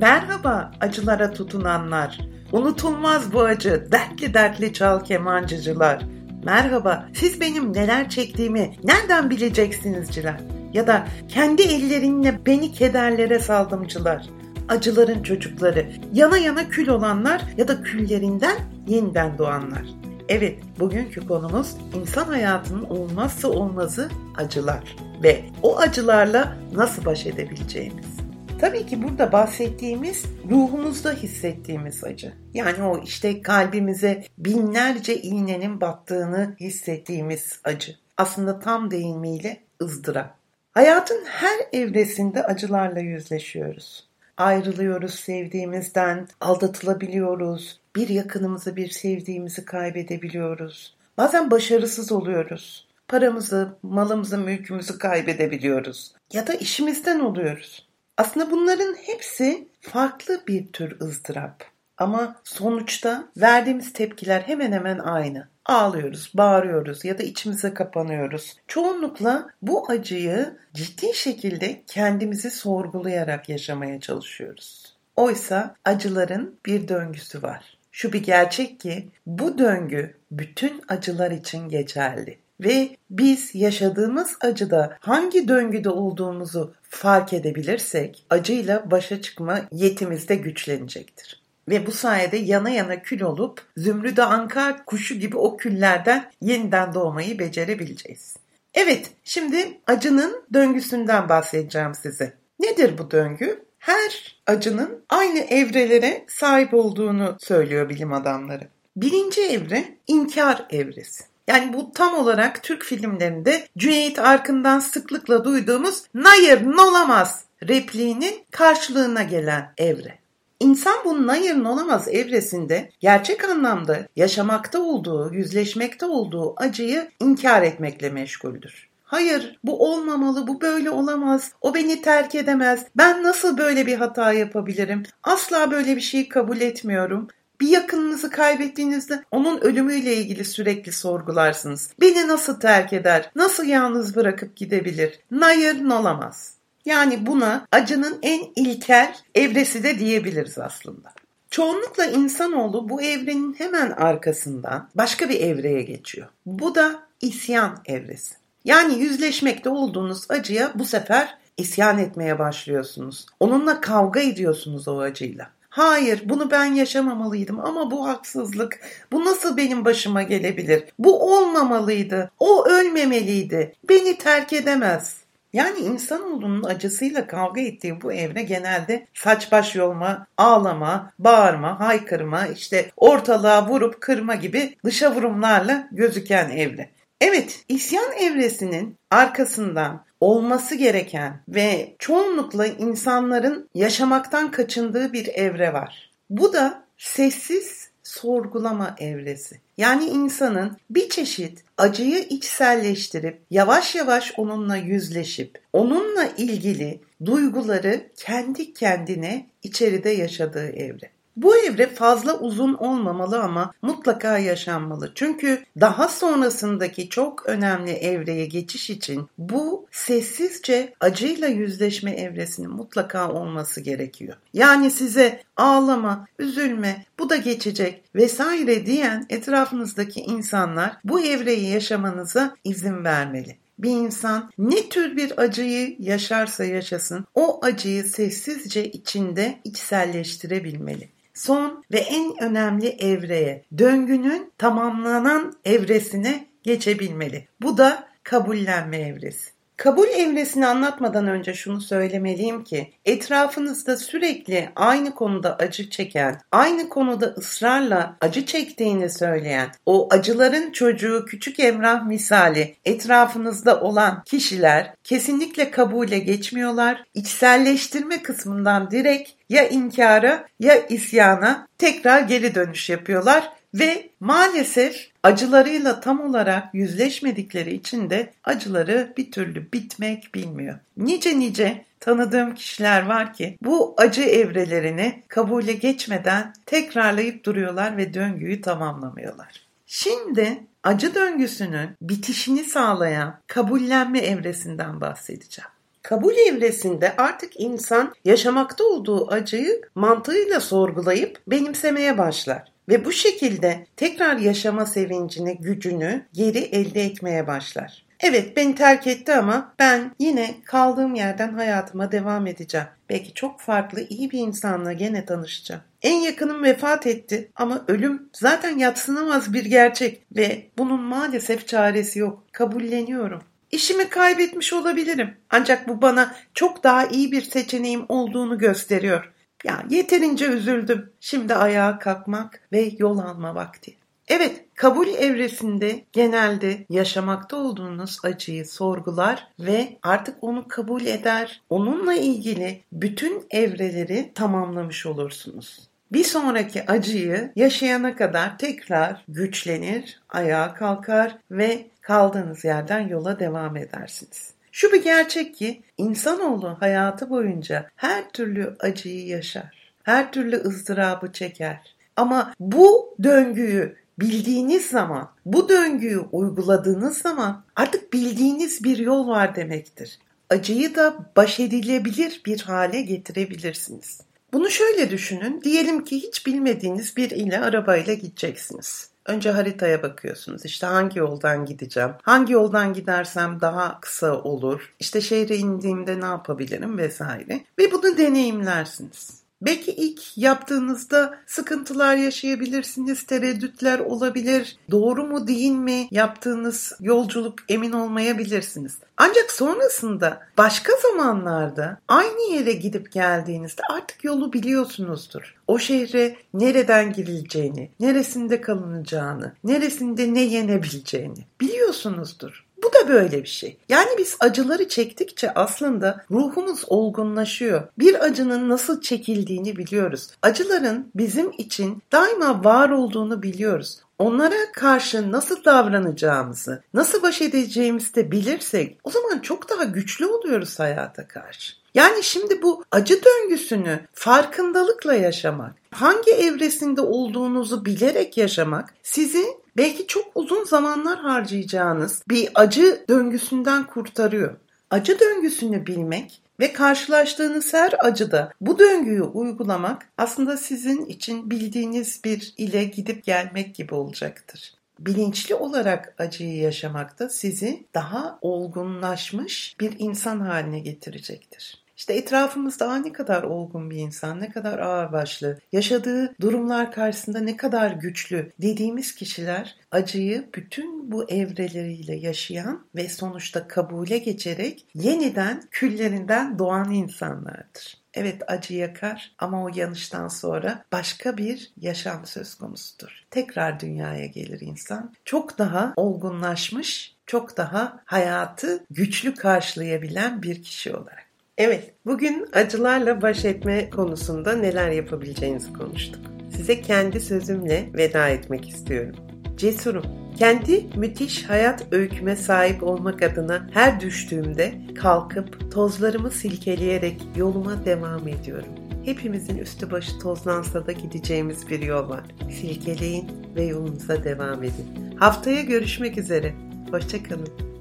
Merhaba acılara tutunanlar. Unutulmaz bu acı, dertli dertli çal kemancıcılar. Merhaba, siz benim neler çektiğimi nereden bileceksinsciler? Ya da kendi ellerinle beni kederlere saldımcılar. Acıların çocukları, yana yana kül olanlar ya da küllerinden yeniden doğanlar. Evet, bugünkü konumuz insan hayatının olmazsa olmazı acılar ve o acılarla nasıl baş edebileceğimiz. Tabii ki burada bahsettiğimiz ruhumuzda hissettiğimiz acı. Yani o işte kalbimize binlerce iğnenin battığını hissettiğimiz acı. Aslında tam deyimiyle ızdırap. Hayatın her evresinde acılarla yüzleşiyoruz. Ayrılıyoruz sevdiğimizden, aldatılabiliyoruz, bir yakınımızı, bir sevdiğimizi kaybedebiliyoruz. Bazen başarısız oluyoruz. Paramızı, malımızı, mülkümüzü kaybedebiliyoruz. Ya da işimizden oluyoruz. Aslında bunların hepsi farklı bir tür ızdırap. Ama sonuçta verdiğimiz tepkiler hemen hemen aynı. Ağlıyoruz, bağırıyoruz ya da içimize kapanıyoruz. Çoğunlukla bu acıyı ciddi şekilde kendimizi sorgulayarak yaşamaya çalışıyoruz. Oysa acıların bir döngüsü var. Şu bir gerçek ki bu döngü bütün acılar için geçerli ve biz yaşadığımız acıda hangi döngüde olduğumuzu fark edebilirsek acıyla başa çıkma yetimiz de güçlenecektir. Ve bu sayede yana yana kül olup zümrüde ankar kuşu gibi o küllerden yeniden doğmayı becerebileceğiz. Evet, şimdi acının döngüsünden bahsedeceğim size. Nedir bu döngü? Her acının aynı evrelere sahip olduğunu söylüyor bilim adamları. Birinci evre inkar evresi. Yani bu tam olarak Türk filmlerinde Cüneyt Arkın'dan sıklıkla duyduğumuz "Hayır, olamaz" repliğinin karşılığına gelen evre. İnsan bu hayır olamaz evresinde gerçek anlamda yaşamakta olduğu, yüzleşmekte olduğu acıyı inkar etmekle meşguldür. Hayır, bu olmamalı, bu böyle olamaz. O beni terk edemez. Ben nasıl böyle bir hata yapabilirim? Asla böyle bir şeyi kabul etmiyorum. Bir yakınınızı kaybettiğinizde onun ölümüyle ilgili sürekli sorgularsınız. Beni nasıl terk eder? Nasıl yalnız bırakıp gidebilir? Hayır, olamaz. Yani buna acının en ilkel evresi de diyebiliriz aslında. Çoğunlukla insanoğlu bu evrenin hemen arkasından başka bir evreye geçiyor. Bu da isyan evresi. Yani yüzleşmekte olduğunuz acıya bu sefer isyan etmeye başlıyorsunuz. Onunla kavga ediyorsunuz o acıyla. Hayır, bunu ben yaşamamalıydım ama bu haksızlık. Bu nasıl benim başıma gelebilir? Bu olmamalıydı. O ölmemeliydi. Beni terk edemez. Yani insanoğlunun acısıyla kavga ettiği bu evre genelde saç baş yolma, ağlama, bağırma, haykırma, işte ortalığa vurup kırma gibi dışa vurumlarla gözüken evre. Evet, isyan evresinin arkasından olması gereken ve çoğunlukla insanların yaşamaktan kaçındığı bir evre var. Bu da sessiz sorgulama evresi. Yani insanın bir çeşit acıyı içselleştirip yavaş yavaş onunla yüzleşip onunla ilgili duyguları kendi kendine içeride yaşadığı evre. Bu evre fazla uzun olmamalı ama mutlaka yaşanmalı. Çünkü daha sonrasındaki çok önemli evreye geçiş için bu sessizce acıyla yüzleşme evresinin mutlaka olması gerekiyor. Yani size ağlama, üzülme, bu da geçecek vesaire diyen etrafınızdaki insanlar bu evreyi yaşamanıza izin vermeli. Bir insan ne tür bir acıyı yaşarsa yaşasın o acıyı sessizce içinde içselleştirebilmeli son ve en önemli evreye, döngünün tamamlanan evresine geçebilmeli. Bu da kabullenme evresi. Kabul evresini anlatmadan önce şunu söylemeliyim ki etrafınızda sürekli aynı konuda acı çeken, aynı konuda ısrarla acı çektiğini söyleyen, o acıların çocuğu küçük Emrah misali etrafınızda olan kişiler kesinlikle kabule geçmiyorlar. İçselleştirme kısmından direkt ya inkara ya isyana tekrar geri dönüş yapıyorlar ve maalesef acılarıyla tam olarak yüzleşmedikleri için de acıları bir türlü bitmek bilmiyor. Nice nice tanıdığım kişiler var ki bu acı evrelerini kabule geçmeden tekrarlayıp duruyorlar ve döngüyü tamamlamıyorlar. Şimdi acı döngüsünün bitişini sağlayan kabullenme evresinden bahsedeceğim. Kabul evresinde artık insan yaşamakta olduğu acıyı mantığıyla sorgulayıp benimsemeye başlar ve bu şekilde tekrar yaşama sevincini, gücünü geri elde etmeye başlar. Evet beni terk etti ama ben yine kaldığım yerden hayatıma devam edeceğim. Belki çok farklı iyi bir insanla gene tanışacağım. En yakınım vefat etti ama ölüm zaten yatsınamaz bir gerçek ve bunun maalesef çaresi yok. Kabulleniyorum. İşimi kaybetmiş olabilirim. Ancak bu bana çok daha iyi bir seçeneğim olduğunu gösteriyor. Ya yeterince üzüldüm. Şimdi ayağa kalkmak ve yol alma vakti. Evet, kabul evresinde genelde yaşamakta olduğunuz acıyı sorgular ve artık onu kabul eder. Onunla ilgili bütün evreleri tamamlamış olursunuz. Bir sonraki acıyı yaşayana kadar tekrar güçlenir, ayağa kalkar ve kaldığınız yerden yola devam edersiniz. Şu bir gerçek ki insanoğlu hayatı boyunca her türlü acıyı yaşar. Her türlü ızdırabı çeker. Ama bu döngüyü bildiğiniz zaman, bu döngüyü uyguladığınız zaman artık bildiğiniz bir yol var demektir. Acıyı da baş edilebilir bir hale getirebilirsiniz. Bunu şöyle düşünün. Diyelim ki hiç bilmediğiniz bir ile arabayla gideceksiniz. Önce haritaya bakıyorsunuz. İşte hangi yoldan gideceğim? Hangi yoldan gidersem daha kısa olur? İşte şehre indiğimde ne yapabilirim vesaire. Ve bunu deneyimlersiniz. Belki ilk yaptığınızda sıkıntılar yaşayabilirsiniz, tereddütler olabilir, doğru mu değil mi yaptığınız yolculuk emin olmayabilirsiniz. Ancak sonrasında başka zamanlarda aynı yere gidip geldiğinizde artık yolu biliyorsunuzdur. O şehre nereden girileceğini, neresinde kalınacağını, neresinde ne yenebileceğini biliyorsunuzdur. Da böyle bir şey. Yani biz acıları çektikçe aslında ruhumuz olgunlaşıyor. Bir acının nasıl çekildiğini biliyoruz. Acıların bizim için daima var olduğunu biliyoruz. Onlara karşı nasıl davranacağımızı, nasıl baş edeceğimizi de bilirsek o zaman çok daha güçlü oluyoruz hayata karşı. Yani şimdi bu acı döngüsünü farkındalıkla yaşamak, hangi evresinde olduğunuzu bilerek yaşamak sizi belki çok uzun zamanlar harcayacağınız bir acı döngüsünden kurtarıyor. Acı döngüsünü bilmek ve karşılaştığınız her acıda bu döngüyü uygulamak aslında sizin için bildiğiniz bir ile gidip gelmek gibi olacaktır. Bilinçli olarak acıyı yaşamak da sizi daha olgunlaşmış bir insan haline getirecektir. İşte etrafımızda ne kadar olgun bir insan, ne kadar ağırbaşlı, yaşadığı durumlar karşısında ne kadar güçlü dediğimiz kişiler acıyı bütün bu evreleriyle yaşayan ve sonuçta kabule geçerek yeniden küllerinden doğan insanlardır. Evet acı yakar ama o yanıştan sonra başka bir yaşam söz konusudur. Tekrar dünyaya gelir insan. Çok daha olgunlaşmış, çok daha hayatı güçlü karşılayabilen bir kişi olarak. Evet, bugün acılarla baş etme konusunda neler yapabileceğinizi konuştuk. Size kendi sözümle veda etmek istiyorum. Cesurum. Kendi müthiş hayat öyküme sahip olmak adına her düştüğümde kalkıp tozlarımı silkeleyerek yoluma devam ediyorum. Hepimizin üstü başı tozlansa da gideceğimiz bir yol var. Silkeleyin ve yolunuza devam edin. Haftaya görüşmek üzere. Hoşçakalın.